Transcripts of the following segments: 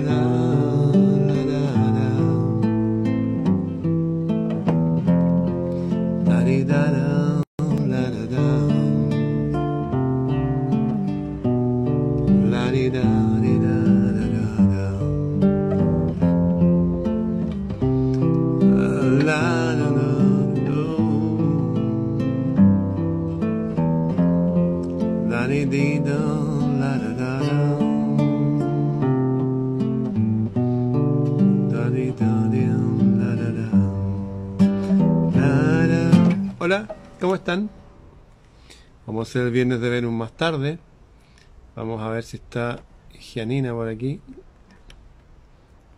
Hola, Vamos a hacer el viernes de Venus más tarde. Vamos a ver si está Gianina por aquí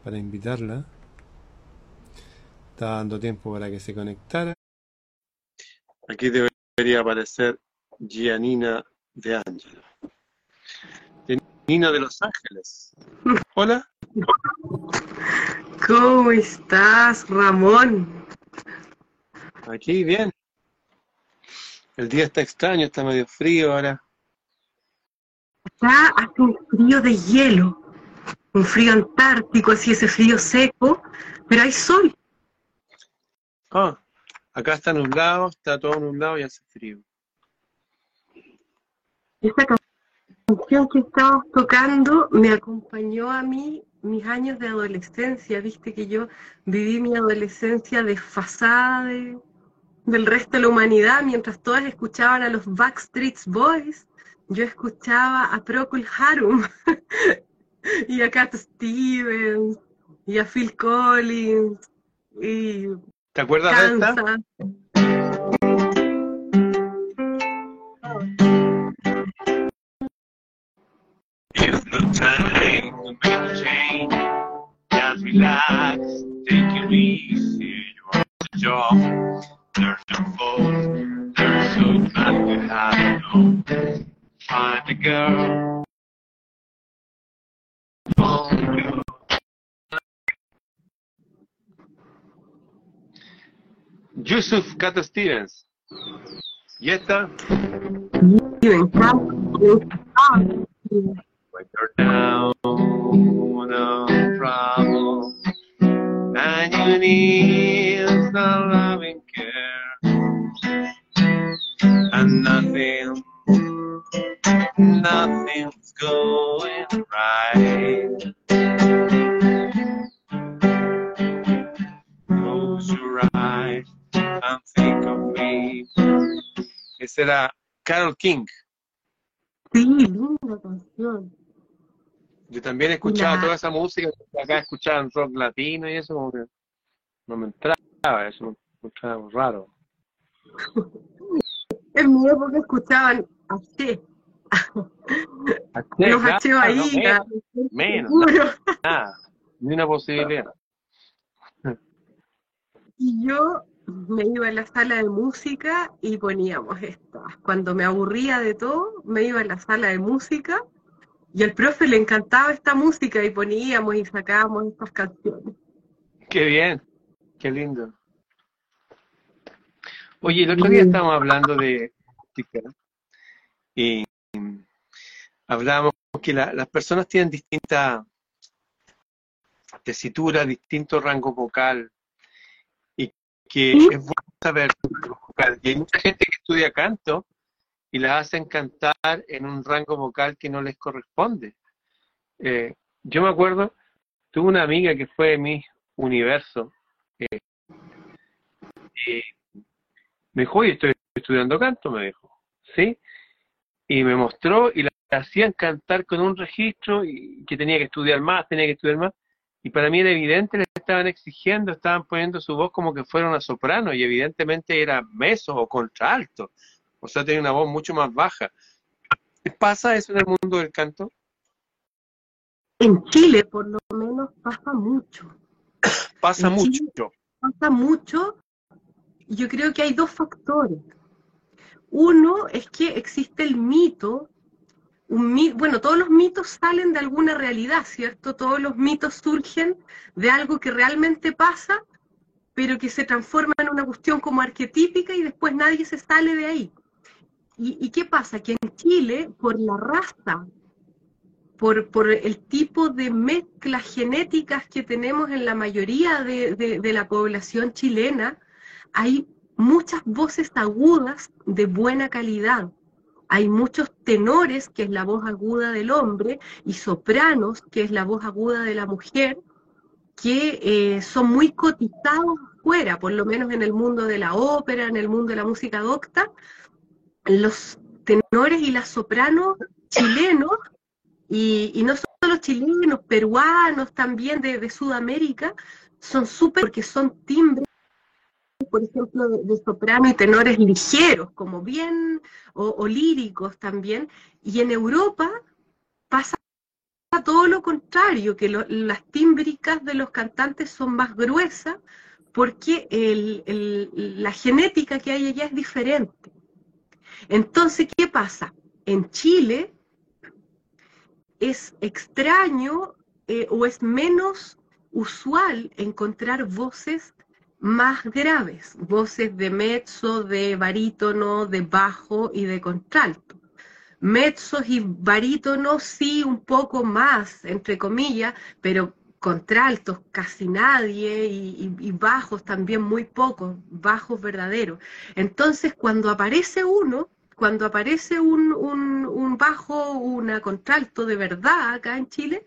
para invitarla. Está dando tiempo para que se conectara. Aquí debería aparecer Gianina de Ángelo. Nina de Los Ángeles. Hola. ¿Cómo estás, Ramón? Aquí bien. El día está extraño, está medio frío ahora. Está hace un frío de hielo, un frío antártico, así ese frío seco, pero hay sol. Ah, acá está nublado, está todo nublado y hace frío. Esta canción que estabas tocando me acompañó a mí mis años de adolescencia, viste que yo viví mi adolescencia desfasada de, del resto de la humanidad, mientras todas escuchaban a los Backstreet Boys, yo escuchaba a Procol Harum y a Cat Stevens y a Phil Collins y ¿Te acuerdas de esta? It's no time to make a change. Just relax, take it easy. The job. There's no fault. There's so much to have no. Find a girl. Oh, no. Yusuf Cat Stevens. ¿Y esta? y me encanta. Ah, When you're down on trouble and you need some loving care and nothing, nothing's going right. Close your eyes and think of me. Esa era Carol King. Sí, linda canción. Yo también escuchaba La- toda esa música, acá escuchaban rock latino y eso, como que no me entraba, eso me encontraba raro. En mi época escuchaban H. Los H ahí, menos, menos, nada, ni una posibilidad. Y yo me iba a la sala de música y poníamos estas. Cuando me aburría de todo, me iba a la sala de música y al profe le encantaba esta música y poníamos y sacábamos estas canciones. Qué bien, qué lindo. Oye, el otro día estábamos hablando de música y hablábamos que la- las personas tienen distinta tesitura, distinto rango vocal y que es bueno saber vocal. Y hay mucha gente que estudia canto y las hacen cantar en un rango vocal que no les corresponde. Eh, yo me acuerdo, tuve una amiga que fue de mi universo eh, y me dijo, oye, estoy estudiando canto, me dijo, ¿sí? Y me mostró y la hacían cantar con un registro y que tenía que estudiar más, tenía que estudiar más. Y para mí era evidente, le estaban exigiendo, estaban poniendo su voz como que fuera una soprano y evidentemente era meso o contralto. O sea, tenía una voz mucho más baja. ¿Pasa eso en el mundo del canto? En Chile, por lo menos, pasa mucho. Pasa En Chile- mucho. Pasa mucho. Yo creo que hay dos factores. Uno es que existe el mito, un mi- bueno, todos los mitos salen de alguna realidad, ¿cierto? Todos los mitos surgen de algo que realmente pasa, pero que se transforma en una cuestión como arquetípica y después nadie se sale de ahí. ¿Y, qué pasa? Que en Chile, por la raza, por, por el tipo de mezcla las genéticas que tenemos en la mayoría de, de la población chilena, hay muchas voces agudas de buena calidad. Hay muchos tenores, que es la voz aguda del hombre, y sopranos, que es la voz aguda de la mujer, que eh, son muy cotizados fuera, por lo menos en el mundo de la ópera, en el mundo de la música docta. Los tenores y las sopranos chilenos, y, no solo chilenos, peruanos también de, de Sudamérica, son súper, porque son timbres por ejemplo, de, soprano y tenores ligeros, como bien, o, líricos también, y en Europa pasa todo lo contrario, que las tímbricas de los cantantes son más gruesas porque la genética que hay allá es diferente. Entonces, ¿qué pasa? En Chile es extraño eh, o es menos usual encontrar voces más graves, voces de mezzo, de barítono, de bajo y de contralto. Mezzos y barítonos sí un poco más, entre comillas, pero contraltos casi nadie y, bajos también muy pocos, bajos verdaderos. Entonces cuando aparece uno, cuando aparece un, un, un bajo, una contralto de verdad acá en Chile,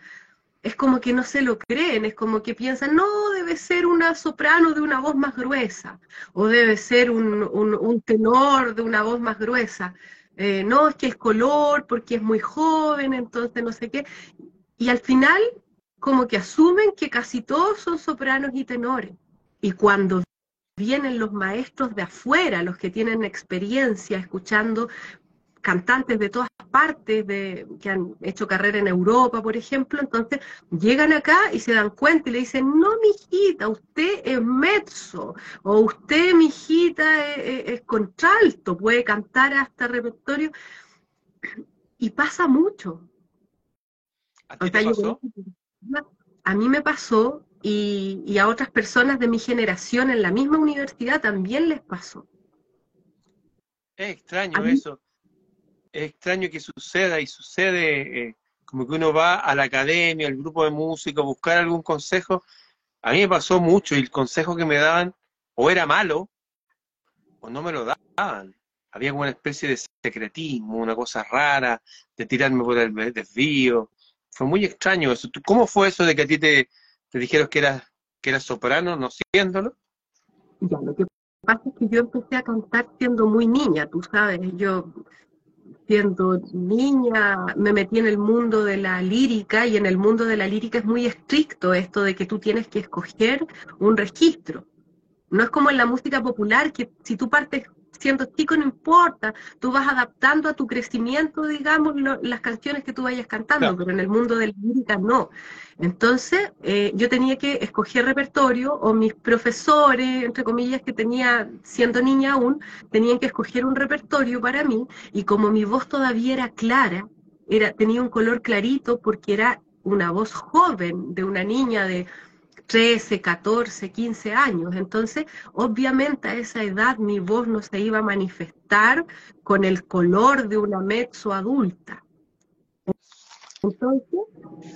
es como que no se lo creen, es como que piensan, no, debe ser una soprano de una voz más gruesa, o debe ser un, tenor de una voz más gruesa. Eh, no, es que es color, porque es muy joven, entonces no sé qué. Y al final, como que asumen que casi todos son sopranos y tenores. Y cuando vienen los maestros de afuera, los que tienen experiencia escuchando cantantes de todas partes de, que han hecho carrera en Europa, por ejemplo, entonces llegan acá y se dan cuenta y le dicen, no, mijita, usted es mezzo, o usted, mijita, es, es contralto, puede cantar hasta repertorio, y pasa mucho. ¿A ti te pasó? a mí me pasó y, y a otras personas de mi generación en la misma universidad también les pasó. Es extraño eso es extraño que suceda y sucede eh, como que uno va a la academia, al grupo de músicos, a buscar algún consejo. A mí me pasó mucho y el consejo que me daban o era malo o no me lo daban. Había como una especie de secretismo, una cosa rara, de tirarme por el desvío. Fue muy extraño eso. ¿Cómo fue eso de que a ti te, te dijeron que eras, que eras soprano, no siéndolo? Ya, lo que pasa es que yo empecé a cantar siendo muy niña, tú sabes. Yo siendo niña me metí en el mundo de la lírica y en el mundo de la lírica es muy estricto esto de que tú tienes que escoger un registro. No es como en la música popular que si tú partes siendo chico no importa, tú vas adaptando a tu crecimiento, digamos, las canciones que tú vayas cantando, pero en el mundo de la lírica no. Entonces, eh, yo tenía que escoger repertorio, o mis profesores, entre comillas, que tenía, siendo niña aún, tenían que escoger un repertorio para mí, y como mi voz todavía era clara, era, tenía un color clarito porque era una voz joven de una niña de 13, 14, 15 años. Entonces, obviamente a esa edad mi voz no se iba a manifestar con el color de una mezzo adulta. Entonces,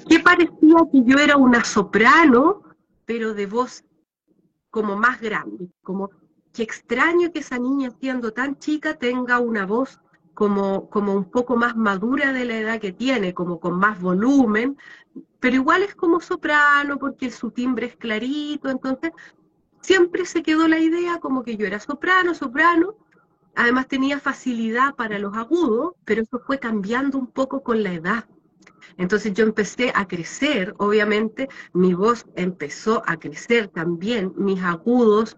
¿qué parecía que yo era una soprano, pero de voz como más grande? Como, qué extraño que esa niña siendo tan chica tenga una voz como, como un poco más madura de la edad que tiene, como con más volumen, pero igual es como soprano porque su timbre es clarito, entonces siempre se quedó la idea como que yo era soprano, soprano, además tenía facilidad para los agudos, pero eso fue cambiando un poco con la edad. Entonces yo empecé a crecer, obviamente mi voz empezó a crecer también, mis agudos,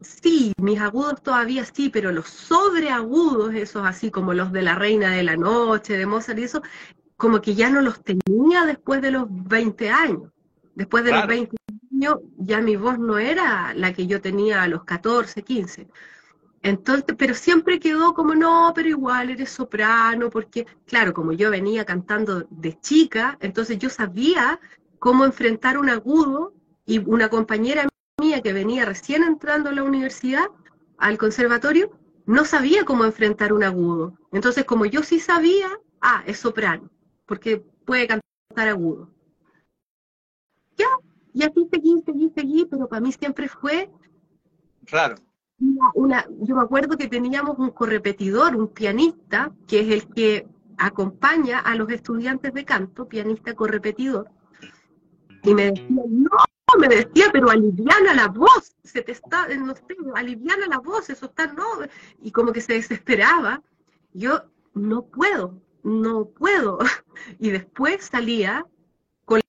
sí, mis agudos todavía sí, pero los sobreagudos, esos así como los de la Reina de la Noche, de Mozart y eso, como que ya no los tenía después de los 20 años. Después de los 20 años ya mi voz no era la que yo tenía a los 14, 15. Entonces, pero siempre quedó como, no, pero igual eres soprano, porque, claro, como yo venía cantando de chica, entonces yo sabía cómo enfrentar un agudo y una compañera mía que venía recién entrando a la universidad, al conservatorio, no sabía cómo enfrentar un agudo. Entonces, como yo sí sabía, ah, es soprano porque puede cantar agudo. Y así seguí, seguí, seguí, pero para mí siempre fue Raro. una, una- yo me acuerdo que teníamos un correpetidor, un pianista, que es el que acompaña a los estudiantes de canto, pianista correpetidor, y me decía, no, me decía, pero aliviana la voz, se te está, no sé, aliviana la voz, eso está, no, y como que se desesperaba. Yo no puedo, no puedo. Y después salía con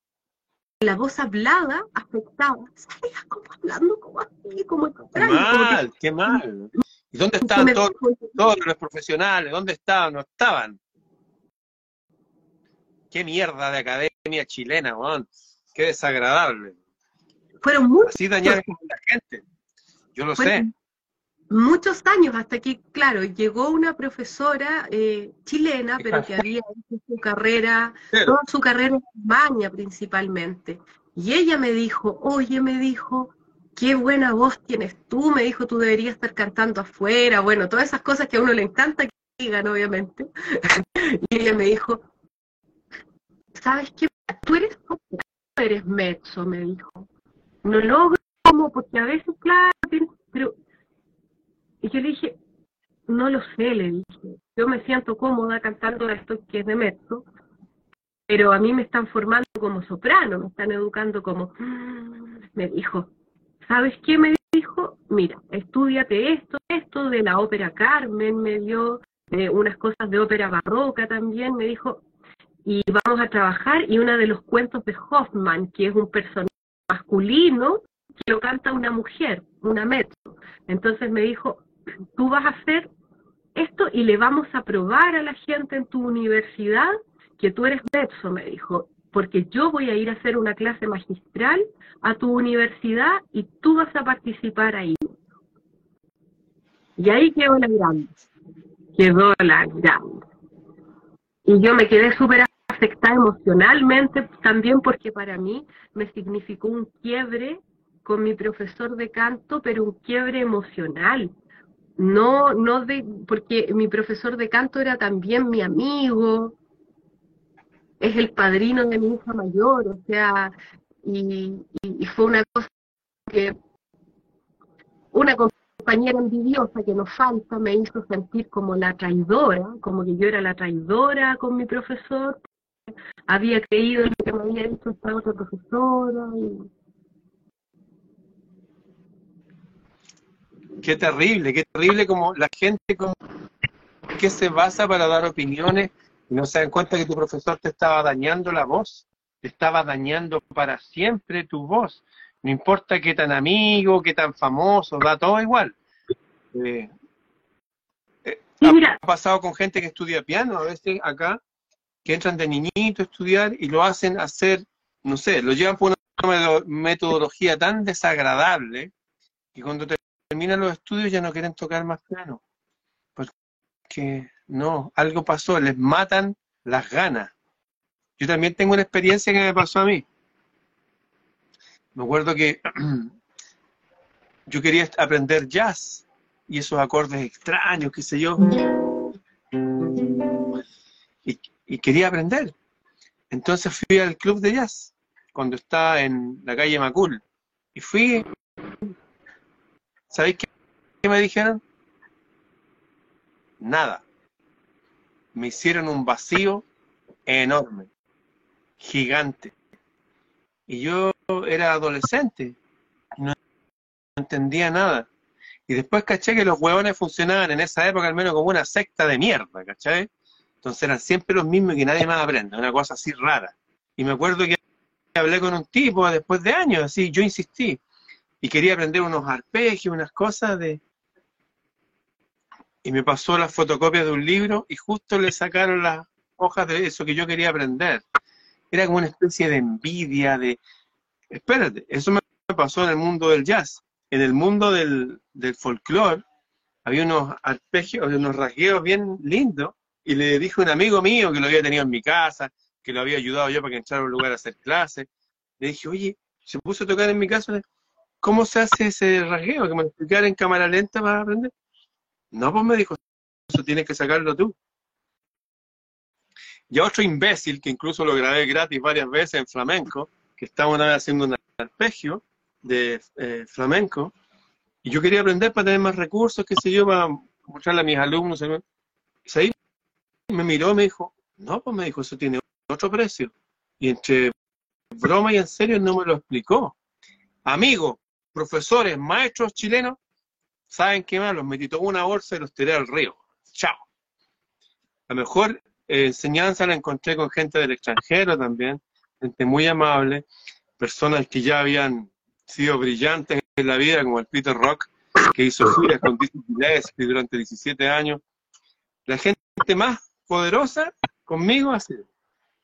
la voz hablada, afectada, salía como hablando como así, como Qué extraño, como que mal, qué mal. ¿Y dónde estaban todos, todos los profesionales? ¿Dónde estaban? ¿No estaban? Qué mierda de academia chilena, weón. Qué desagradable. Fueron muchos, Así dañar a la gente. Yo lo sé. fueron muchos años hasta que, claro, llegó una profesora eh, chilena, pero que había hecho su carrera, Pero, toda su carrera en España principalmente. Y ella me dijo, oye, me dijo, qué buena voz tienes tú, me dijo, tú deberías estar cantando afuera, bueno, todas esas cosas que a uno le encanta que digan, obviamente. y ella me dijo, ¿sabes qué? Tú eres, tú eres mezzo, me dijo. No logro como, porque a veces, claro, pero... Y yo le dije, no lo sé, le dije. Yo me siento cómoda cantando esto que es de mezzo, pero a mí me están formando como soprano, me están educando como... Me dijo, ¿sabes qué me dijo? Mira, estudiate esto, esto de la ópera Carmen, me dio eh, unas cosas de ópera barroca también, me dijo, y vamos a trabajar, y uno de los cuentos de Hoffman, que es un personaje masculino, que lo canta una mujer, una mezzo. Entonces me dijo, tú vas a hacer esto y le vamos a probar a la gente en tu universidad que tú eres mezzo, me dijo, porque yo voy a ir a hacer una clase magistral a tu universidad y tú vas a participar ahí. Y ahí quedó la grande, quedó la grande. Y yo me quedé súper afectada emocionalmente también porque para mí me significó un quiebre con mi profesor de canto, pero un quiebre emocional. No, no de, porque mi profesor de canto era también mi amigo, es el padrino de mi hija mayor, o sea, y, y- y fue una cosa que una compañera envidiosa que nos falta me hizo sentir como la traidora, como que yo era la traidora con mi profesor, había creído en lo que me había dicho esta otra profesora, y Qué terrible, qué terrible como la gente como que se basa para dar opiniones y no se dan cuenta que tu profesor te estaba dañando la voz, te estaba dañando para siempre tu voz. No importa qué tan amigo, qué tan famoso, da todo igual. Eh, eh, ha, mira- pasado con gente que estudia piano a veces acá, que entran de niñito a estudiar y lo hacen hacer, no sé, lo llevan por una meto- metodología tan desagradable que cuando terminan los estudios ya no quieren tocar más piano. Porque no, algo pasó, les matan las ganas. Yo también tengo una experiencia que me pasó a mí. Me acuerdo que yo quería aprender jazz y esos acordes extraños, qué sé yo. Y, quería aprender. Entonces fui al club de jazz cuando estaba en la calle Macul. Y fui ¿Sabéis qué me dijeron? Nada. Me hicieron un vacío enorme, gigante. Y yo era adolescente, no entendía nada. Y después caché que los huevones funcionaban en esa época al menos como una secta de mierda, ¿cachai? Entonces eran siempre los mismos y que nadie más aprende, una cosa así rara. Y me acuerdo que hablé con un tipo después de años, así, yo insistí, y quería aprender unos arpegios, unas cosas de... Y me pasó las fotocopias de un libro y justo le sacaron las hojas de eso que yo quería aprender. Era como una especie de envidia, de... Espérate, eso me pasó en el mundo del jazz. En el mundo del, del folclore había unos arpegios, unos rasgueos bien lindos y le dije a un amigo mío que lo había tenido en mi casa, que lo había ayudado yo para que entrara a un lugar a hacer clases. Le dije, oye, se puso a tocar en mi casa, ¿cómo se hace ese rasgueo? Que me lo explicara en cámara lenta para aprender. No, pues me dijo, eso tienes que sacarlo tú. Y otro imbécil, que incluso lo grabé gratis varias veces en flamenco, que estaba una vez haciendo un arpegio de eh, flamenco, y yo quería aprender para tener más recursos, qué sé yo, para mostrarle a mis alumnos. Y ahí me miró me dijo, no, pues me dijo, eso tiene otro precio. Y entre broma y en serio no me lo explicó. Amigos, profesores, maestros chilenos, ¿saben qué más? Los metí toda una bolsa y los tiré al río. Chao. La mejor eh, enseñanza la encontré con gente del extranjero también, gente muy amable, personas que ya habían sido brillantes en la vida, como el Peter Rock, que hizo giras con Dizzy durante 17 años. La gente más poderosa conmigo ha sido.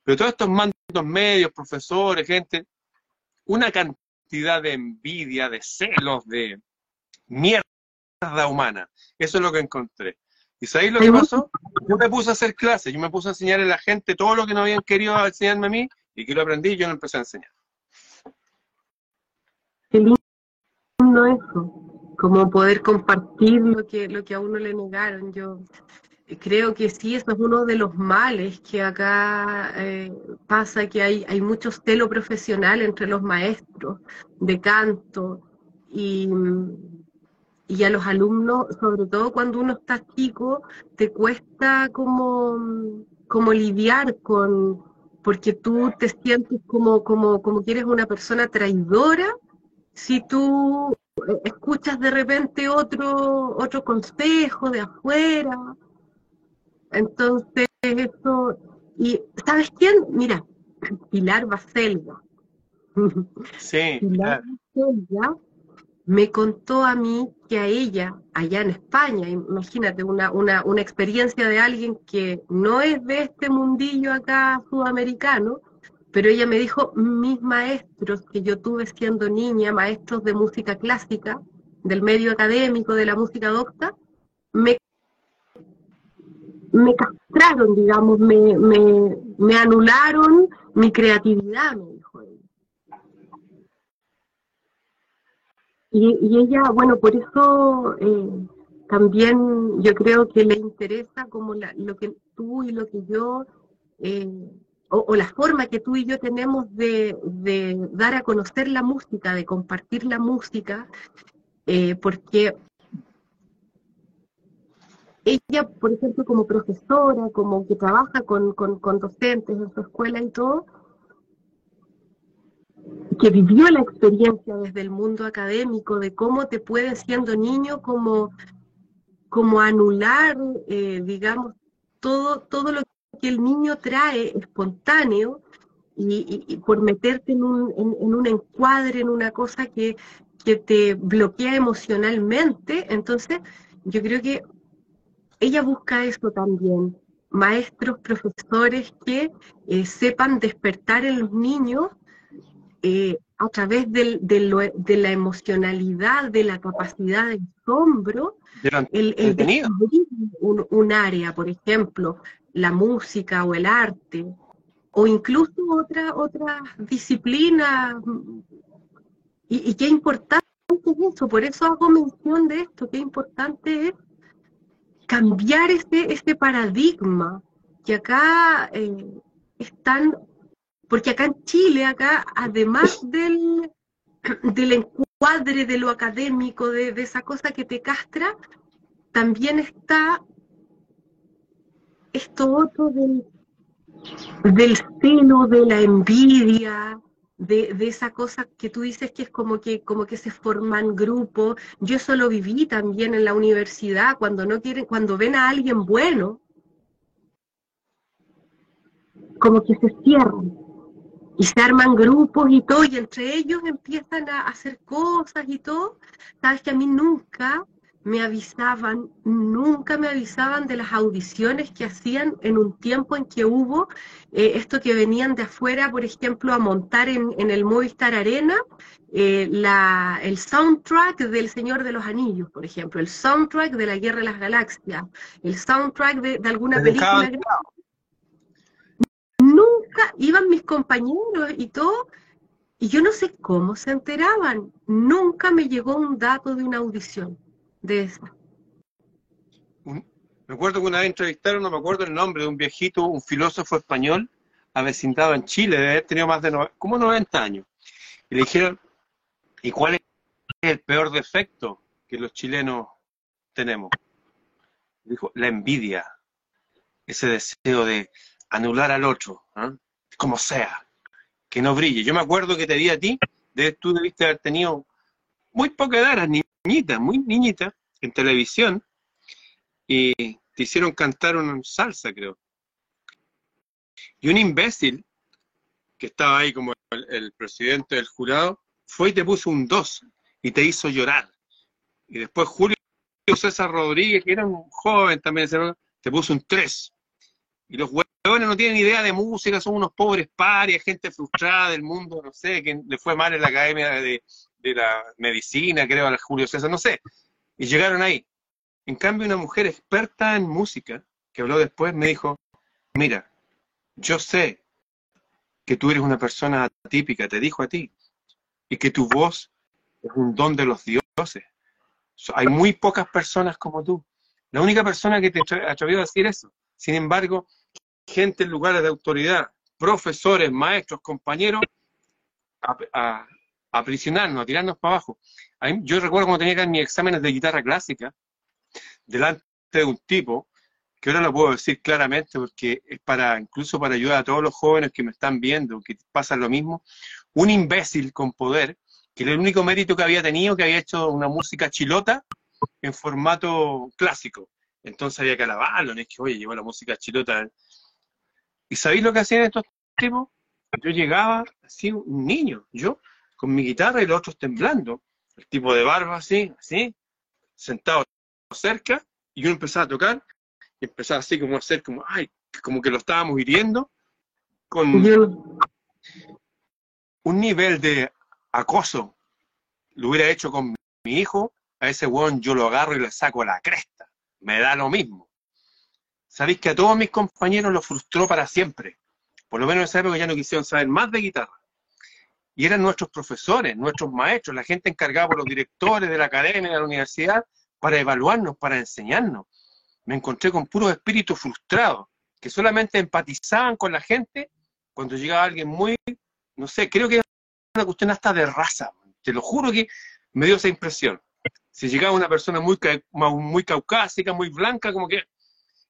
Pero todos estos mandos medios, profesores, gente, una cantidad de envidia, de celos, de mierda humana. Eso es lo que encontré. ¿Y sabéis lo que pasó? Yo me puse a hacer clases, yo me puse a enseñar a la gente todo lo que no habían querido enseñarme a mí y que lo aprendí y yo lo empecé a enseñar. Qué lindo eso, como poder compartir lo que, lo que a uno le negaron. Yo creo que sí, eso es uno de los males que acá eh, pasa, que hay, hay mucho celo profesional entre los maestros de canto y y a los alumnos, sobre todo cuando uno está chico, te cuesta como, como lidiar con, porque tú te sientes como, como, como que eres una persona traidora si tú escuchas de repente otro, otro consejo de afuera. Entonces, eso, y ¿sabes quién? Mira, Pilar Baselga. Sí, Pilar Baselga me contó a mí que a ella, allá en España, imagínate, una, una, una, experiencia de alguien que no es de este mundillo acá sudamericano, pero ella me dijo, mis maestros que yo tuve siendo niña, maestros de música clásica, del medio académico, de la música docta, me, me castraron, digamos, me, me, anularon mi creatividad, me dijo Y, ella, bueno, por eso eh, también yo creo que le interesa como lo que tú y lo que yo, eh, o, la forma que tú y yo tenemos de, dar a conocer la música, de compartir la música, eh, porque ella, por ejemplo, como profesora, como que trabaja con, con docentes en su escuela y todo, que vivió la experiencia desde el mundo académico de cómo te puede, siendo niño, como, como anular, eh, digamos, todo, todo lo que el niño trae espontáneo y, por meterte en un, en, un, encuadre, en una cosa que, que te bloquea emocionalmente. Entonces, yo creo que ella busca eso también, maestros, profesores que eh, sepan despertar en los niños eh, a través de, la emocionalidad, de la capacidad de asombro, el, el un, un, área, por ejemplo, la música o el arte, o incluso otra, otra disciplina. Y, qué importante es eso, por eso hago mención de esto, qué importante es cambiar este, este paradigma que acá eh, están porque acá en Chile, acá, además del, del encuadre de lo académico, de, esa cosa que te castra, también está esto otro del, del seno, de la envidia, de, esa cosa que tú dices que es como que, como que se forman grupos. Yo eso lo viví también en la universidad, cuando no quieren, cuando ven a alguien bueno, como que se cierran y se arman grupos y todo, y entre ellos empiezan a hacer cosas y todo. Sabes que a mí nunca me avisaban, nunca me avisaban de las audiciones que hacían en un tiempo en que hubo eh, esto que venían de afuera, por ejemplo, a montar en, el Movistar Arena eh, la, el soundtrack del Señor de los Anillos, por ejemplo, el soundtrack de la Guerra de las Galaxias, el soundtrack de, alguna película nunca iban mis compañeros y todo, y yo no sé cómo se enteraban. Nunca me llegó un dato de una audición de esa. Me acuerdo que una vez entrevistaron, no me acuerdo el nombre, de un viejito, un filósofo español, avecindado en Chile, debe haber tenido más de no- como 90 años. Y le dijeron, ¿y cuál es el peor defecto que los chilenos tenemos? Dijo, la envidia, ese deseo de anular al otro, ¿ah? como sea, que no brille. Yo me acuerdo que te di a ti, de, tú debiste haber tenido muy poca edad, eras niñita, muy niñita, en televisión, y te hicieron cantar una salsa, creo. Y un imbécil, que estaba ahí como el, presidente del jurado, fue y te puso un 2 y te hizo llorar. Y después Julio César Rodríguez, que era un joven también, te puso un 3. Y los huevones no tienen idea de música, son unos pobres parias, gente frustrada del mundo, no sé, que le fue mal en la academia de, de la medicina, creo, a Julio César, no sé. Y llegaron ahí. En cambio, una mujer experta en música, que habló después, me dijo, mira, yo sé que tú eres una persona atípica, te dijo a ti, y que tu voz es un don de los dioses. Hay muy pocas personas como tú. La única persona que te atre- atrevió a decir eso. Sin embargo, gente en lugares de autoridad, profesores, maestros, compañeros, a- a aprisionarnos, a tirarnos para abajo. Yo recuerdo cuando tenía que mis exámenes de guitarra clásica, delante de un tipo, que ahora lo puedo decir claramente porque es para, incluso para ayudar a todos los jóvenes que me están viendo, que pasan lo mismo, un imbécil con poder, que el único mérito que había tenido, que había hecho una música chilota en formato clásico. Entonces había que alabarlo, no es que, oye, llevó la música chilota. ¿Y sabéis lo que hacían estos tipos? Yo llegaba así, un niño, yo, con mi guitarra y los otros temblando. El tipo de barba así, así, sentado cerca, y yo empezaba a tocar, y empezaba así como a hacer como, ay, como que lo estábamos hiriendo, con un nivel de acoso. Lo hubiera hecho con mi hijo, a ese weón yo lo agarro y le saco la cresta. Me da lo mismo. Sabéis que a todos mis compañeros lo frustró para siempre. Por lo menos en esa época ya no quisieron saber más de guitarra. Y eran nuestros profesores, nuestros maestros, la gente encargada por los directores de la academia, de la universidad, para evaluarnos, para enseñarnos. Me encontré con puros espíritus frustrados, que solamente empatizaban con la gente cuando llegaba alguien muy, no sé, creo que era una cuestión hasta de raza. Te lo juro que me dio esa impresión. Si llegaba una persona muy, muy caucásica, muy blanca, como que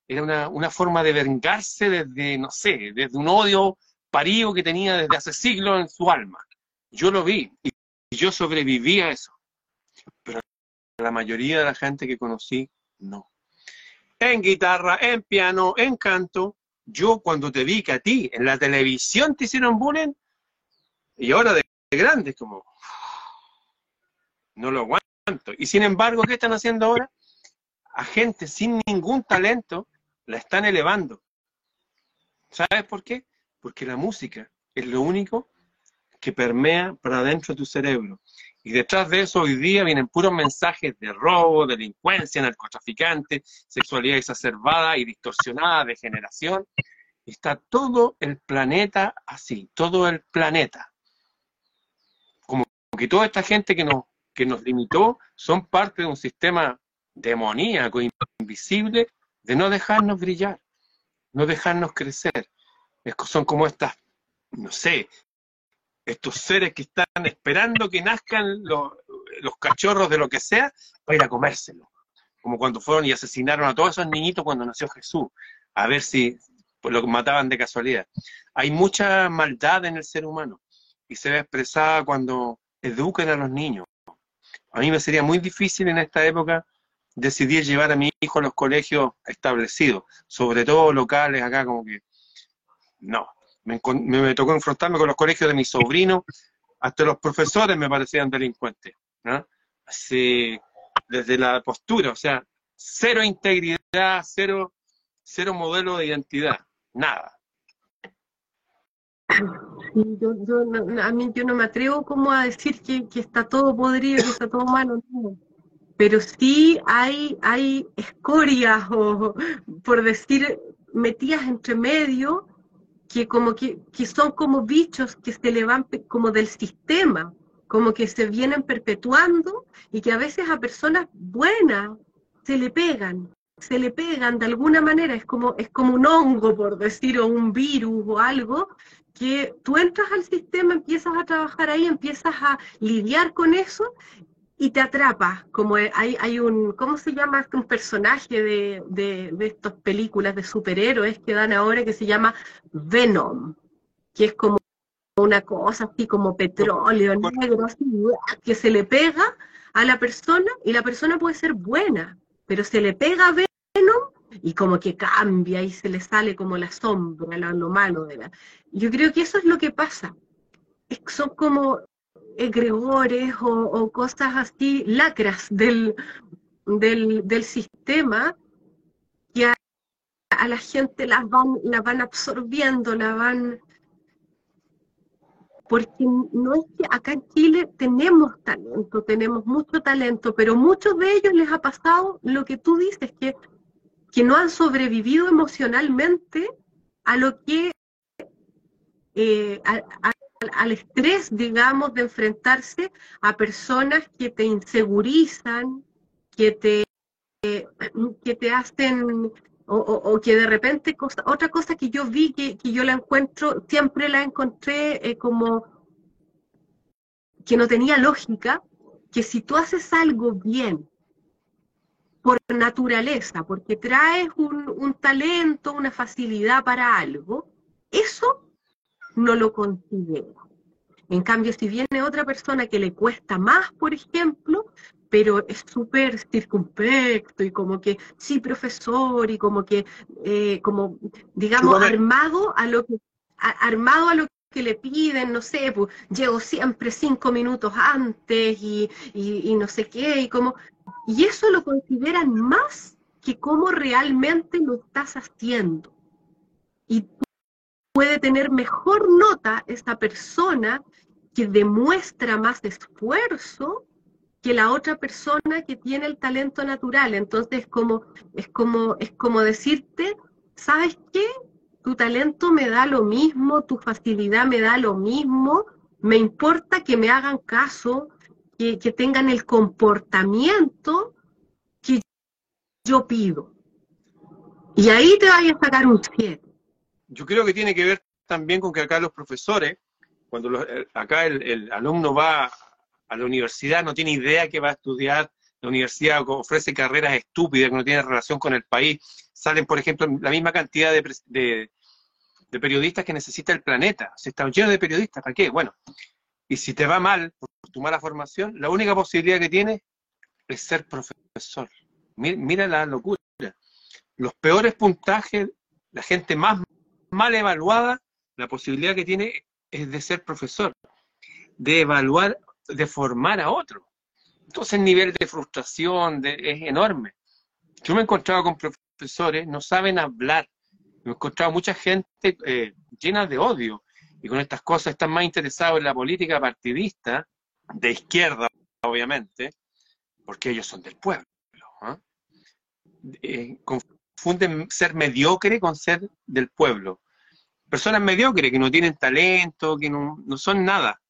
era una, una forma de vengarse desde, no sé, desde un odio parido que tenía desde hace siglos en su alma. Yo lo vi y yo sobreviví a eso. Pero la mayoría de la gente que conocí, no. En guitarra, en piano, en canto, yo cuando te vi que a ti en la televisión te hicieron bullying, y ahora de grande es como, no lo aguanto. Y sin embargo, ¿qué están haciendo ahora? A gente sin ningún talento la están elevando. ¿Sabes por qué? Porque la música es lo único que permea para adentro de tu cerebro. Y detrás de eso hoy día vienen puros mensajes de robo, delincuencia, narcotraficantes, sexualidad exacerbada y distorsionada, degeneración. Está todo el planeta así, todo el planeta. Como que toda esta gente que nos, que nos limitó son parte de un sistema demoníaco, invisible, de no dejarnos brillar, no dejarnos crecer. Son como estas, no sé, estos seres que están esperando que nazcan los, cachorros de lo que sea para ir a comérselo. Como cuando fueron y asesinaron a todos esos niñitos cuando nació Jesús, a ver si lo mataban de casualidad. Hay mucha maldad en el ser humano y se ve expresada cuando educan a los niños. A mí me sería muy difícil en esta época decidir llevar a mi hijo a los colegios establecidos, sobre todo locales acá como que no. Me, tocó enfrentarme con los colegios de mis sobrinos, hasta los profesores me parecían delincuentes. desde la postura, o sea, cero integridad, cero, cero modelo de identidad, nada. yo, a mí yo no me atrevo a decir que, está todo podrido, que está todo malo. Pero sí hay, hay escorias o, por decir, metidas entre medio que como que, son como bichos que se le van como del sistema, como que se vienen perpetuando y que a veces a personas buenas se le pegan, se le pegan de alguna manera, es como, es como un hongo, por decir, o un virus o algo, que tú entras al sistema, empiezas a trabajar ahí, empiezas a lidiar con eso y te atrapa, como hay, hay un, ¿cómo se llama? Un personaje de, de, de estas películas de superhéroes que dan ahora que se llama Venom, que es como una cosa así como petróleo negro, así, que se le pega a la persona y la persona puede ser buena, pero se le pega a Venom y como que cambia y se le sale como la sombra, lo, malo de la... Yo creo que eso es lo que pasa. son como egregores o, cosas así, lacras del, del, sistema que a, a, la gente las van, la van absorbiendo, la van porque no es que acá en Chile tenemos talento, tenemos mucho talento, pero muchos de ellos les ha pasado lo que tú dices, que, que no han sobrevivido emocionalmente a lo que, eh, al estrés, digamos, de enfrentarse a personas que te insegurizan, que te, que te hacen o, que de repente, otra cosa que yo vi, que, yo la encuentro, siempre la encontré eh, como que no tenía lógica, que si tú haces algo bien, por naturaleza, porque traes un, un talento, una facilidad para algo, eso no lo considera. En cambio, si viene otra persona que le cuesta más, por ejemplo, pero es súper circunspecto y como que, sí, profesor, y como que, eh, como, digamos, armado a lo que, armado a lo que le piden, no sé, pues llego siempre cinco minutos antes y, y, no sé qué, y como, y eso lo consideran más que cómo realmente lo estás haciendo. Y puede tener mejor nota esta persona que demuestra más esfuerzo que la otra persona que tiene el talento natural. Entonces es como, es como, es como decirte, ¿sabes qué? Tu talento me da lo mismo, tu facilidad me da lo mismo, me importa que me hagan caso, que, tengan el comportamiento que yo pido. Y ahí te vayas a sacar un 7. Yo creo que tiene que ver también con que acá los profesores, cuando eh, acá el, alumno va a la universidad, no tiene idea que va a estudiar, la universidad ofrece carreras estúpidas que no tienen relación con el país, salen, por ejemplo, la misma cantidad de, periodistas que necesita el planeta, se están llenos de periodistas, ¿para qué? Bueno, y si te va mal por tu mala formación, la única posibilidad que tienes es ser profesor. Mira, la locura. Los peores puntajes, la gente más mal evaluada, la posibilidad que tiene es de ser profesor, de evaluar de formar a otro. Entonces el nivel de frustración es enorme. Yo me he encontrado con profesores, no saben hablar. Me he encontrado mucha gente eh, llena de odio y con estas cosas están más interesados en la política partidista, de izquierda, obviamente, porque ellos son del pueblo. ¿ah? Eh, confunden ser mediocre con ser del pueblo. Personas mediocres que no tienen talento, que no, no son nada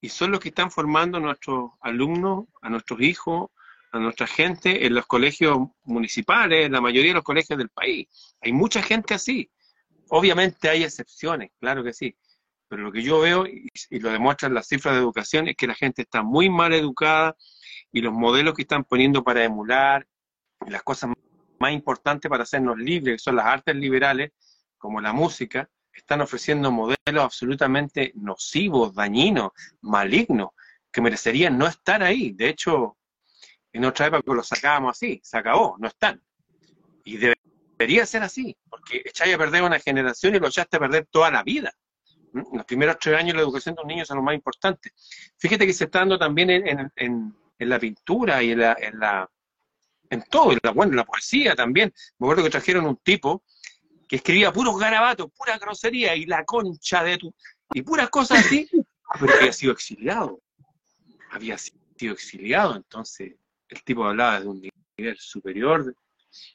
y son los que están formando a nuestros alumnos, a nuestros hijos, a nuestra gente en los colegios municipales, en la mayoría de los colegios del país. Hay mucha gente así. Obviamente hay excepciones, claro que sí. Pero lo que yo veo, y, lo demuestran las cifras de educación, es que la gente está muy mal educada y los modelos que están poniendo para emular, las cosas más importantes para hacernos libres, que son las artes liberales, como la música, están ofreciendo modelos absolutamente nocivos, dañinos, malignos, que merecerían no estar ahí. De hecho, en otra época lo sacábamos así, se acabó, no están. Y debería ser así, porque echáis a perder una generación y lo echaste a perder toda la vida. ¿Mm? Los primeros tres años la educación de los niños son los más importantes. Fíjate que se está dando también en, en, en la pintura y en la, en la en todo, en la, bueno, en la poesía también. Me acuerdo que trajeron un tipo que escribía puros garabatos, pura grosería y la concha de tu... y puras cosas así, pero había sido exiliado. Había sido exiliado, entonces el tipo hablaba de un nivel superior.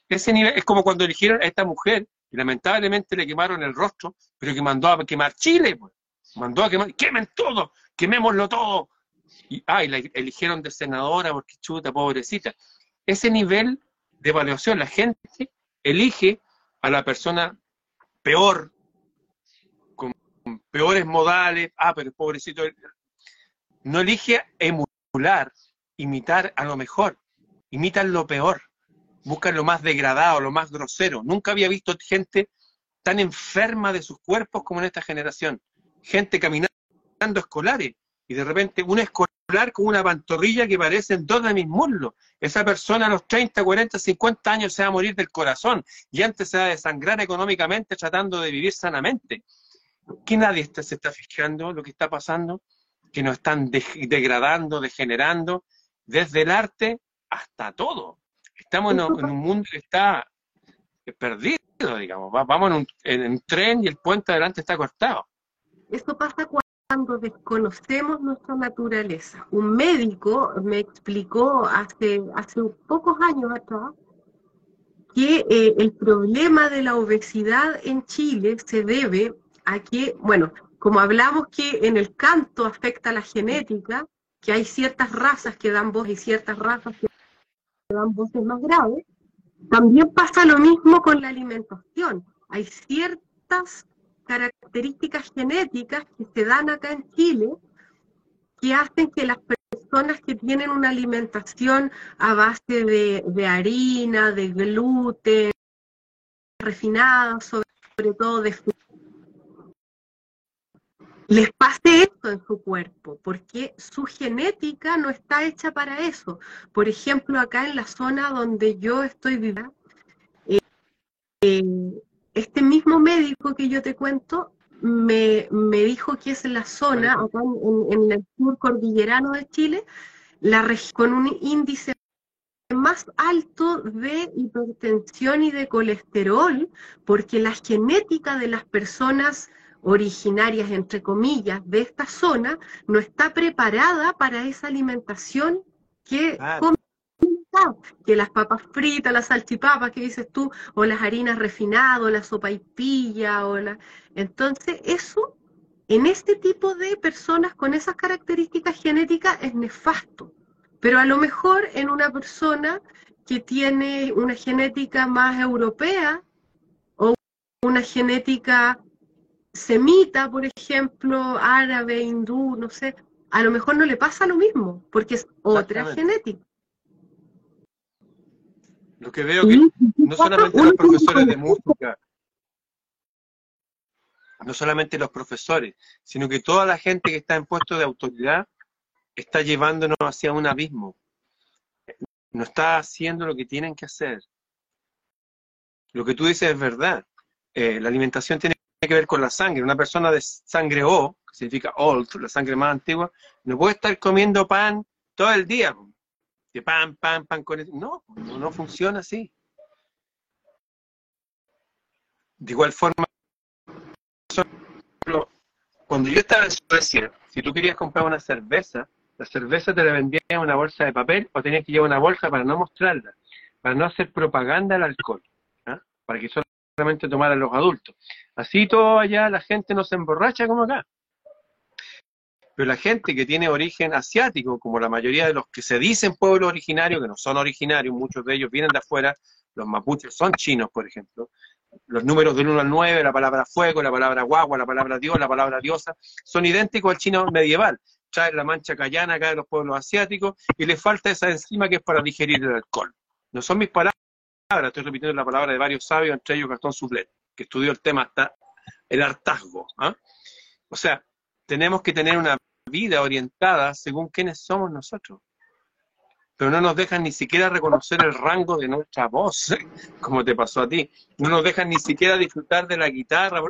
Ese nivel es como cuando eligieron a esta mujer y lamentablemente le quemaron el rostro, pero que mandó a quemar Chile, pues. mandó a quemar, quemen todo, quemémoslo todo. Y, ah, la eligieron de senadora porque chuta, pobrecita. Ese nivel de evaluación. La gente elige a la persona peor, con peores modales, ah, pero pobrecito, no elige emular, imitar a lo mejor, imitan lo peor, buscan lo más degradado, lo más grosero. Nunca había visto gente tan enferma de sus cuerpos como en esta generación. Gente caminando escolares y de repente un escolar con una pantorrilla que parecen dos de mis muslos. Esa persona a los 30, 40, 50 años se va a morir del corazón y antes se va a desangrar económicamente tratando de vivir sanamente. ¿Qué nadie se está fijando lo que está pasando? Que nos están degradando, degenerando, desde el arte hasta todo. Estamos en, un mundo que está perdido, digamos. Vamos en un, en un tren y el puente adelante está cortado. Eso pasa cuando desconocemos nuestra naturaleza. Un médico me explicó hace, hace pocos años atrás que eh, el problema de la obesidad en Chile se debe a que, bueno, como hablamos que en el canto afecta la genética, que hay ciertas razas que dan voz y ciertas razas que dan voces más graves, también pasa lo mismo con la alimentación. Hay ciertas características genéticas que se dan acá en Chile que hacen que las personas que tienen una alimentación a base de, harina, de gluten, refinada, sobre, todo de les pase esto en su cuerpo, porque su genética no está hecha para eso. Por ejemplo, acá en la zona donde yo estoy viviendo, eh, eh, este mismo médico que yo te cuento me, dijo que es la zona, acá en, el sur cordillerano de Chile, la con un índice más alto de hipertensión y de colesterol, porque la genética de las personas originarias, entre comillas, de esta zona, no está preparada para esa alimentación que que las papas fritas, las salchipapas que dices tú, o las harinas refinadas, o la sopa y pilla, o la... Entonces, eso, en este tipo de personas con esas características genéticas es nefasto. Pero a lo mejor en una persona que tiene una genética más europea, o una genética semita, por ejemplo, árabe, hindú, no sé, a lo mejor no le pasa lo mismo, porque es otra genética. Lo que veo que no solamente los profesores de música, no solamente los profesores, sino que toda la gente que está en puesto de autoridad está llevándonos hacia un abismo. No está haciendo lo que tienen que hacer. Lo que tú dices es verdad. Eh, la alimentación tiene que ver con la sangre. Una persona de sangre O, que significa old, la sangre más antigua, no puede estar comiendo pan todo el día pan, pan, pan con eso. No, no funciona así. De igual forma, cuando yo estaba en Suecia, si tú querías comprar una cerveza, la cerveza te la vendían en una bolsa de papel o tenías que llevar una bolsa para no mostrarla, para no hacer propaganda al alcohol, para que solamente tomaran los adultos. Así todo allá la gente no se emborracha como acá. Pero la gente que tiene origen asiático, como la mayoría de los que se dicen pueblos originarios, que no son originarios, muchos de ellos vienen de afuera, los mapuches son chinos, por ejemplo, los números del 1 al 9, la palabra fuego, la palabra guagua, la palabra dios, la palabra diosa, son idénticos al chino medieval. Trae la mancha cayana acá de los pueblos asiáticos y le falta esa enzima que es para digerir el alcohol. No son mis palabras, estoy repitiendo la palabra de varios sabios, entre ellos Gastón Sublet, que estudió el tema hasta el hartazgo. ¿ah? O sea, tenemos que tener una vida orientada según quiénes somos nosotros. Pero no nos dejan ni siquiera reconocer el rango de nuestra voz, como te pasó a ti. No nos dejan ni siquiera disfrutar de la guitarra.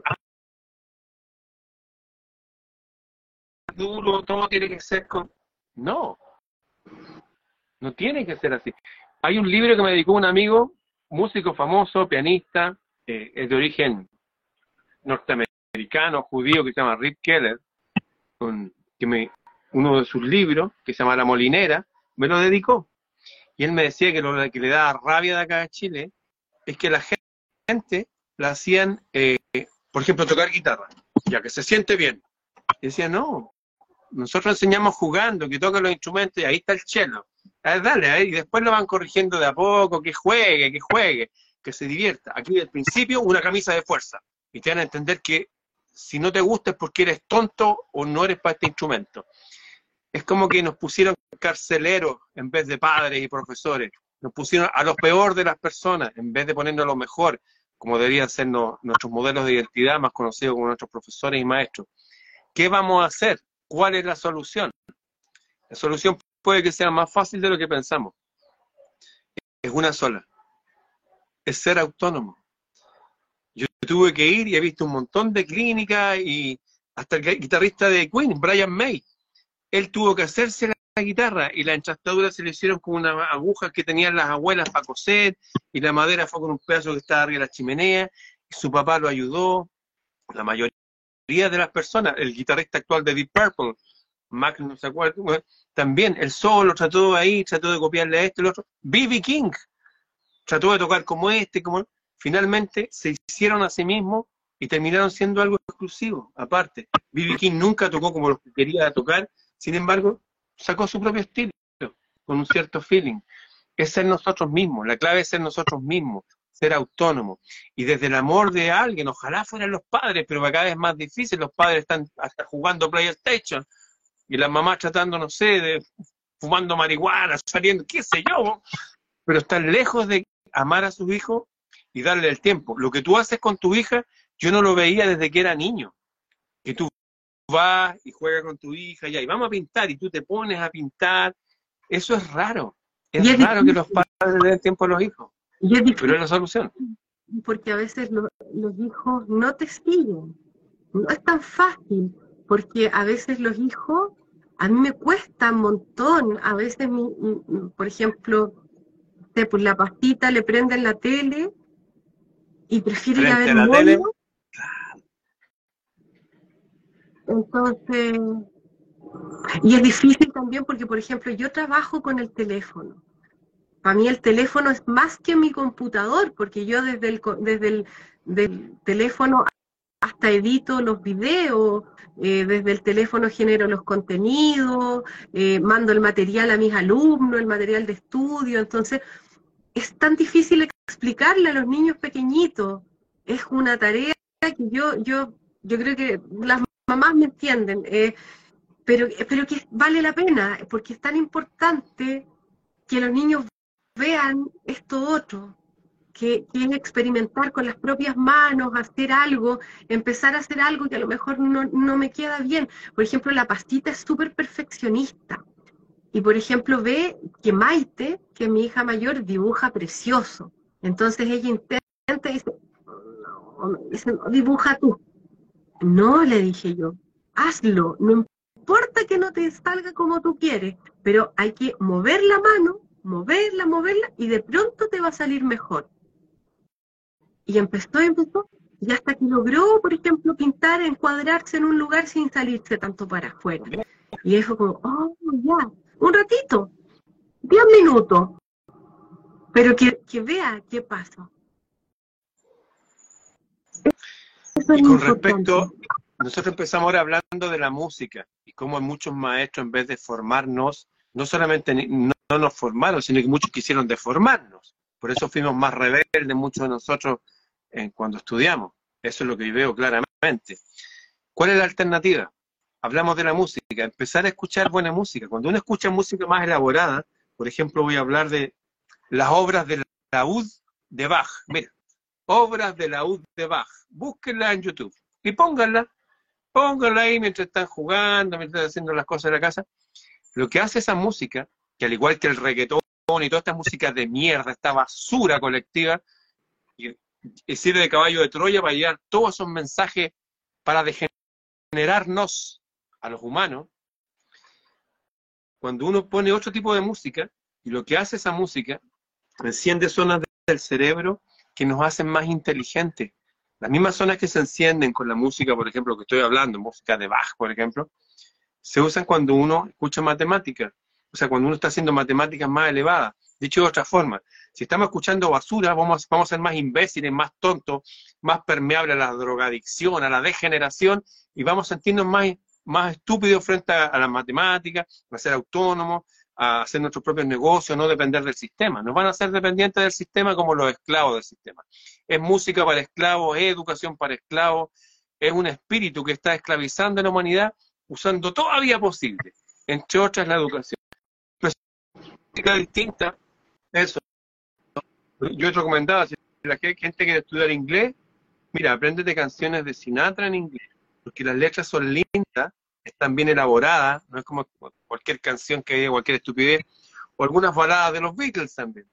Duro, todo tiene que ser con... No, no tiene que ser así. Hay un libro que me dedicó un amigo, músico famoso, pianista, eh, es de origen norteamericano, judío, que se llama Rip Keller, que uno de sus libros, que se llama La Molinera, me lo dedicó. Y él me decía que lo que le da rabia de acá de Chile es que la gente la hacían, eh, por ejemplo, tocar guitarra, ya que se siente bien. Y decía, no, nosotros enseñamos jugando, que toca los instrumentos y ahí está el cello, Ah, dale, ahí, y después lo van corrigiendo de a poco, que juegue, que juegue, que se divierta. Aquí al principio una camisa de fuerza. Y te van a entender que si no te gusta es porque eres tonto o no eres para este instrumento. Es como que nos pusieron carceleros en vez de padres y profesores. Nos pusieron a lo peor de las personas en vez de ponernos a lo mejor, como deberían ser nuestros modelos de identidad más conocidos como nuestros profesores y maestros. ¿Qué vamos a hacer? ¿Cuál es la solución? La solución puede que sea más fácil de lo que pensamos. Es una sola. Es ser autónomo. Tuve que ir y he visto un montón de clínicas y hasta el gui- guitarrista de Queen, Brian May, él tuvo que hacerse la guitarra y la enchastadura se le hicieron con una aguja que tenían las abuelas para coser y la madera fue con un pedazo que estaba arriba de la chimenea y su papá lo ayudó. La mayoría de las personas, el guitarrista actual de Deep Purple, también él solo trató ahí, trató de copiarle a este y el otro. B.B. King trató de tocar como este, como finalmente se hicieron a sí mismos y terminaron siendo algo exclusivo, aparte. B.B. King nunca tocó como lo que quería tocar, sin embargo, sacó su propio estilo, con un cierto feeling. Es ser nosotros mismos, la clave es ser nosotros mismos, ser autónomos. Y desde el amor de alguien, ojalá fueran los padres, pero cada vez es más difícil, los padres están hasta jugando PlayStation y las mamás tratando, no sé, de fumando marihuana, saliendo, qué sé yo, pero están lejos de amar a sus hijos y darle el tiempo. Lo que tú haces con tu hija, yo no lo veía desde que era niño. Que tú vas y juegas con tu hija ya, y vamos a pintar, y tú te pones a pintar. Eso es raro. Es raro que los padres den tiempo a los hijos, es pero es la solución. porque a veces lo- los hijos no te siguen. No es tan fácil, porque a veces los hijos, a mí me cuesta un montón. A veces, mi- por ejemplo, te- pues la pastita le prenden la tele y prefiere ir a ver la tele. Entonces, y es difícil también porque, por ejemplo, yo trabajo con el teléfono. Para mí el teléfono es más que mi computador, porque yo desde el, desde el del teléfono hasta edito los videos, eh, desde el teléfono genero los contenidos, eh, mando el material a mis alumnos, el material de estudio. Entonces, es tan difícil explicarle a los niños pequeñitos. Es una tarea que yo, yo, yo creo que las mamás me entienden, eh, pero, pero que vale la pena, porque es tan importante que los niños vean esto otro, que, que es experimentar con las propias manos, hacer algo, empezar a hacer algo que a lo mejor no, no me queda bien. Por ejemplo, la pastita es súper perfeccionista. Y por ejemplo, ve que Maite, que mi hija mayor, dibuja precioso. Entonces ella intenta y dice, dice, "No, dibuja tú. No, le dije yo, hazlo, no importa que no te salga como tú quieres, pero hay que mover la mano, moverla, moverla, y de pronto te va a salir mejor. Y empezó empezó, y hasta que logró, por ejemplo, pintar, encuadrarse en un lugar sin salirse tanto para afuera. Y eso como, oh, ya, un ratito, diez minutos, pero que, que vea qué. Eso es Y con respecto, nosotros empezamos ahora hablando de la música y cómo muchos maestros, en vez de formarnos, no solamente no, no nos formaron, sino que muchos quisieron deformarnos. Por eso fuimos más rebeldes muchos de nosotros eh, cuando estudiamos. Eso es lo que veo claramente. ¿Cuál es la alternativa? Hablamos de la música, empezar a escuchar buena música. Cuando uno escucha música más elaborada, por ejemplo, voy a hablar de las obras de laúd de Bach. Mira, obras de laúd de Bach. Búsquenla en YouTube y pónganla. Pónganla ahí mientras están jugando, mientras están haciendo las cosas de la casa. Lo que hace esa música, que al igual que el reggaetón y toda esta música de mierda, esta basura colectiva, y sirve de caballo de Troya para llevar todos esos mensajes para degenerarnos a los humanos, cuando uno pone otro tipo de música, y lo que hace esa música, enciende zonas del cerebro que nos hacen más inteligentes. Las mismas zonas que se encienden con la música, por ejemplo, que estoy hablando, música de Bach, por ejemplo, se usan cuando uno escucha matemáticas. O sea, cuando uno está haciendo matemáticas más elevadas. Dicho de otra forma, si estamos escuchando basura, vamos, a ser más imbéciles, más tontos, más permeables a la drogadicción, a la degeneración, y vamos a sentirnos más, más estúpidos frente a, a las matemáticas, a ser autónomos, a hacer nuestros propios negocios, no depender del sistema. Nos van a hacer dependientes del sistema como los esclavos del sistema. Es música para esclavos, es educación para esclavos, es un espíritu que está esclavizando a la humanidad usando toda vía posible, entre otras la educación. Pero música distinta, eso. Yo he recomendado, si la gente quiere estudiar inglés, mira, apréndete canciones de Sinatra en inglés, porque las letras son lindas, están bien elaboradas, no es como cualquier canción que haya, cualquier estupidez, o algunas baladas de los Beatles también.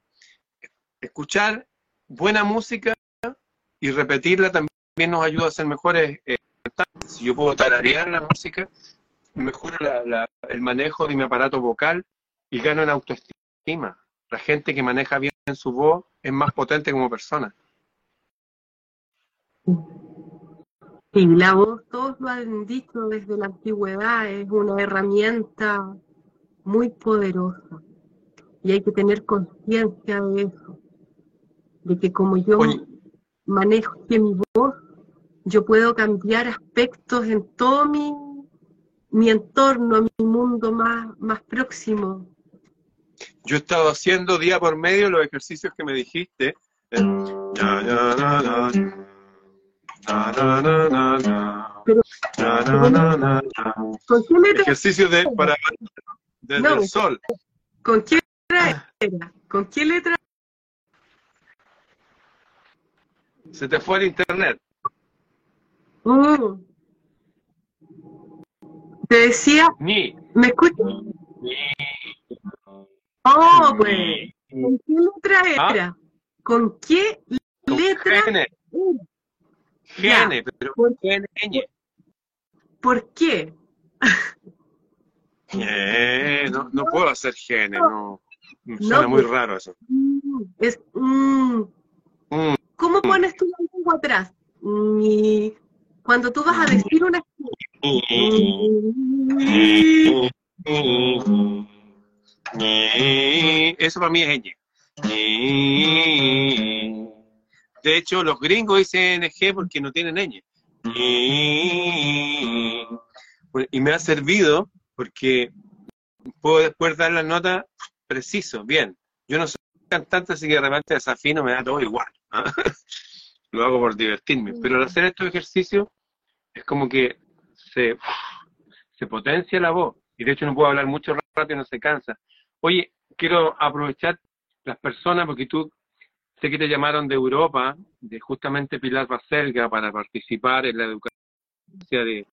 Escuchar buena música y repetirla también nos ayuda a ser mejores eh, Si yo puedo tararear la música, mejora el manejo de mi aparato vocal y gano en autoestima. La gente que maneja bien su voz es más potente como persona. Sí, la voz, todos lo han dicho desde la antigüedad, es una herramienta muy poderosa y hay que tener conciencia de eso, de que como yo manejo mi voz, yo puedo cambiar aspectos en todo mi, mi entorno, mi mundo más, más próximo. Yo he estado haciendo día por medio los ejercicios que me dijiste. ¿Con Ejercicio de para desde el sol. ¿Con qué letra era? ¿Con qué letra? Se te fue el internet. Mm. Te decía. Ni. ¿Me escuchas? Oh, pues. ¿Con qué letra ¿Ah? era? ¿Con qué Con letra Gene. Gene, pero ¿Por, ñ. ¿Por qué? Eh, no, no puedo hacer gene, no. Suena muy pues. raro eso. Mm, Es, mm, Mm, ¿Cómo pones tu lengua atrás? Mm, Cuando tú vas a decir una... Eso para mí es ñ. De hecho, los gringos dicen NG porque no tienen ñ. Y me ha servido porque puedo después dar la nota preciso, bien. Yo no soy cantante, así que de repente desafino, me da todo igual. Lo hago por divertirme. Pero al hacer estos ejercicios es como que se, se potencia la voz. Y de hecho no puedo hablar mucho rato y no se cansa. Oye, quiero aprovechar las personas porque tú sé que te llamaron de Europa, de justamente Pilar Baselga, para participar en la educación de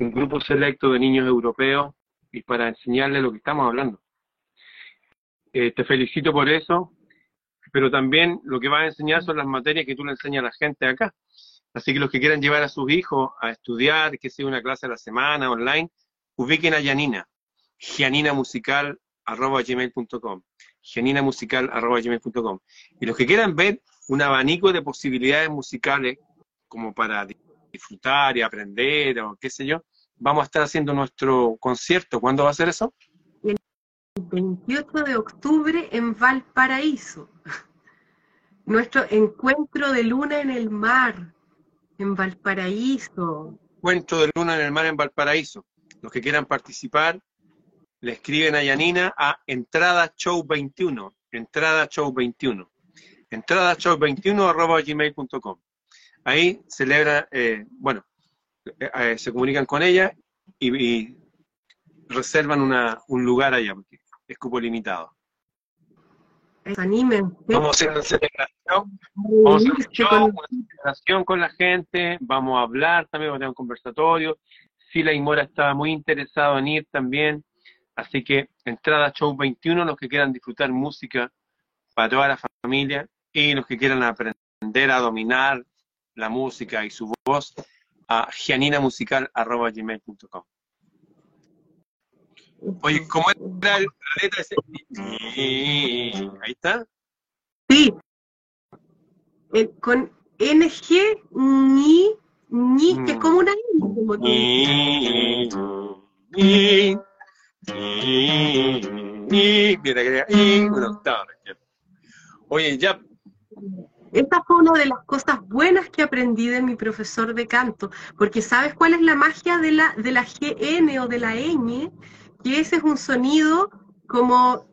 un grupo selecto de niños europeos y para enseñarles lo que estamos hablando. Eh, te felicito por eso, pero también lo que vas a enseñar son las materias que tú le enseñas a la gente acá. Así que los que quieran llevar a sus hijos a estudiar, que sea una clase a la semana, online, ubiquen a Yanina, gianinamusical.gmail.com gianinamusical.gmail.com Y los que quieran ver un abanico de posibilidades musicales como para disfrutar y aprender o qué sé yo, vamos a estar haciendo nuestro concierto. ¿Cuándo va a ser eso? El 28 de octubre en Valparaíso. Nuestro encuentro de luna en el mar, en Valparaíso. Encuentro de Luna en el Mar en Valparaíso. Los que quieran participar, le escriben a Yanina a entrada show 21, entrada show 21, entrada show 21 arroba gmail.com. Ahí celebra, eh, bueno, eh, eh, se comunican con ella y, y reservan una, un lugar allá, porque es cupo limitado. Anímense. Vamos a hacer una celebración Vamos a hacer un reunirse show, con- una celebración con la gente, vamos a hablar también, vamos a tener un conversatorio. Sila y Mora estaba muy interesado en ir también, así que entrada show 21, los que quieran disfrutar música para toda la familia y los que quieran aprender a dominar la música y su voz a gianinamusical.gmail.com Oye, ¿cómo era el- la letra ese? Ahí está. Sí. Eh, con NG, ni, ni, que es como una I, como que- Y, que y, una octava. Oye, ya, Esta fue una de las cosas buenas que aprendí de mi profesor de canto, porque ¿sabes cuál es la magia de la, de la GN o de la ñ? Que ese es un sonido como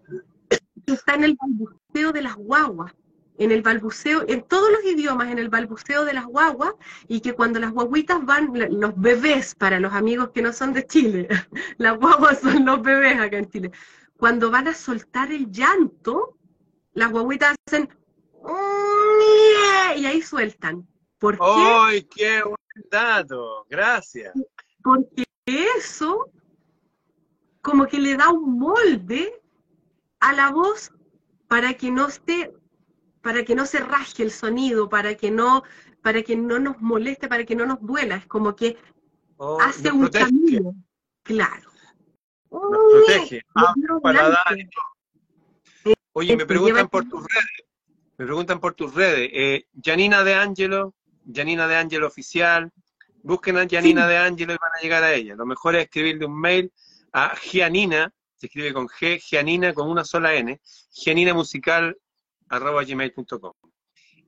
está en el balbuceo de las guaguas, en el balbuceo, en todos los idiomas, en el balbuceo de las guaguas, y que cuando las guaguitas van, los bebés, para los amigos que no son de Chile, las guaguas son los bebés acá en Chile, cuando van a soltar el llanto, las guaguitas hacen y ahí sueltan. ¿Por qué? ¡Ay, qué buen dato! Gracias. Porque eso como que le da un molde a la voz para que no esté, para que no se rasgue el sonido, para que no, para que no nos moleste, para que no nos duela. Es como que Oh, hace un protege, camino. Claro. Nos protege. Paladar y todo. Oye, me Este, preguntan por tus redes. Me preguntan por tus redes. Eh, Janina de Angelo, Janina de Angelo oficial. Busquen a Janina de Angelo y van a llegar a ella. Lo mejor es escribirle un mail a Gianina, se escribe con G, Gianina con una sola N, gianinamusical.gmail.com.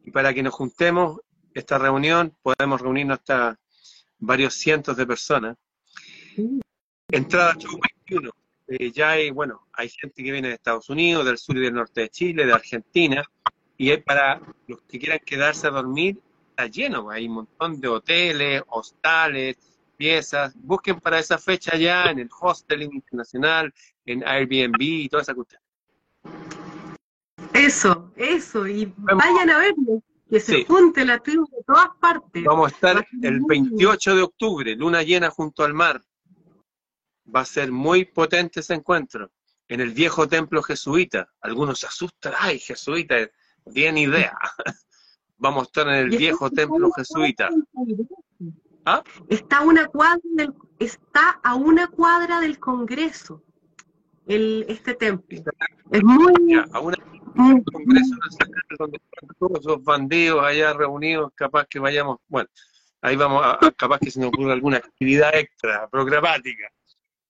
Y para que nos juntemos, esta reunión, podemos reunirnos hasta varios cientos de personas. Entrada show 21. Eh, ya hay, bueno, hay gente que viene de Estados Unidos, del sur y del norte de Chile, de Argentina, y hay para los que quieran quedarse a dormir, está lleno, hay un montón de hoteles, hostales, piezas, busquen para esa fecha ya en el Hosteling Internacional, en Airbnb y toda esa cuestión. Eso, eso. Y vayan a verlo. Que se Sí. junte la tribu de todas partes. Vamos a estar el muy 28 de octubre, luna llena junto al mar. Va a ser muy potente ese encuentro. En el viejo templo jesuita. Algunos se asustan. Ay, jesuita, bien idea. Vamos a estar en el Y viejo templo jesuita. ¿Ah? Está a una cuadra del, está a una cuadra del Congreso. El, este templo. Es muy, Ya, a una Congreso Nacional donde están todos esos bandidos allá reunidos, capaz que vayamos, bueno, ahí vamos, a, a- capaz que se nos ocurra alguna actividad extra, programática.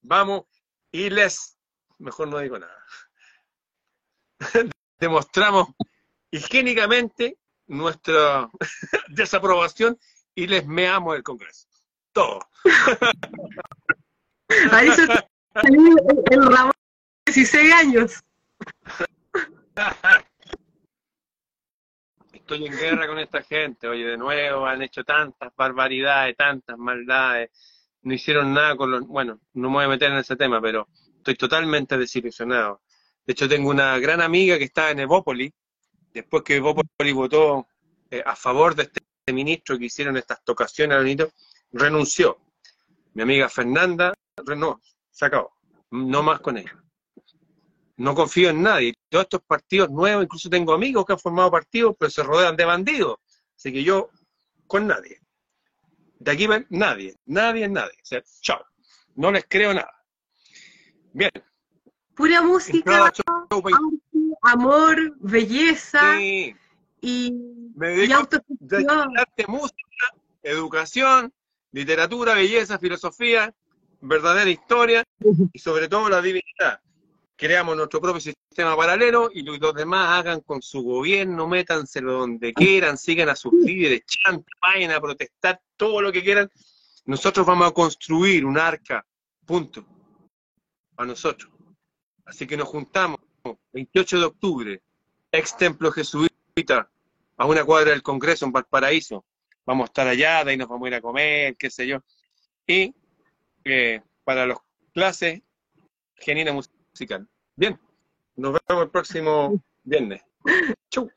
Vamos y les, mejor no digo nada, demostramos higiénicamente nuestra desaprobación y les meamos el Congreso. Todo. Ahí se el, el Ramón de 16 años. Estoy en guerra con esta gente, oye, de nuevo han hecho tantas barbaridades, tantas maldades, no hicieron nada con los... Bueno, no me voy a meter en ese tema, pero estoy totalmente desilusionado. De hecho, tengo una gran amiga que está en Evópoli, después que Evópoli votó eh, a favor de este ministro que hicieron estas tocaciones ministro, renunció. Mi amiga Fernanda, no, se acabó. No más con ella. No confío en nadie. Todos estos partidos nuevos, incluso tengo amigos que han formado partidos, pero se rodean de bandidos. Así que yo, con nadie. De aquí ven, nadie. Nadie nadie. O sea, chao. No les creo nada. Bien. Pura música, Entrada show 20. arte, amor, belleza Sí. y, Me y arte, música, educación, literatura, belleza, filosofía, verdadera historia y sobre todo la divinidad. Creamos nuestro propio sistema paralelo y los demás hagan con su gobierno, métanselo donde quieran, sigan a sus líderes, chanten, vayan a protestar, todo lo que quieran. Nosotros vamos a construir un arca, punto, a nosotros. Así que nos juntamos 28 de octubre, ex templo jesuita, a una cuadra del Congreso en Valparaíso. Vamos a estar allá, de ahí nos vamos a ir a comer, qué sé yo. Y eh, para las clases, Genina Musical. Bien, nos vemos el próximo viernes. Chau.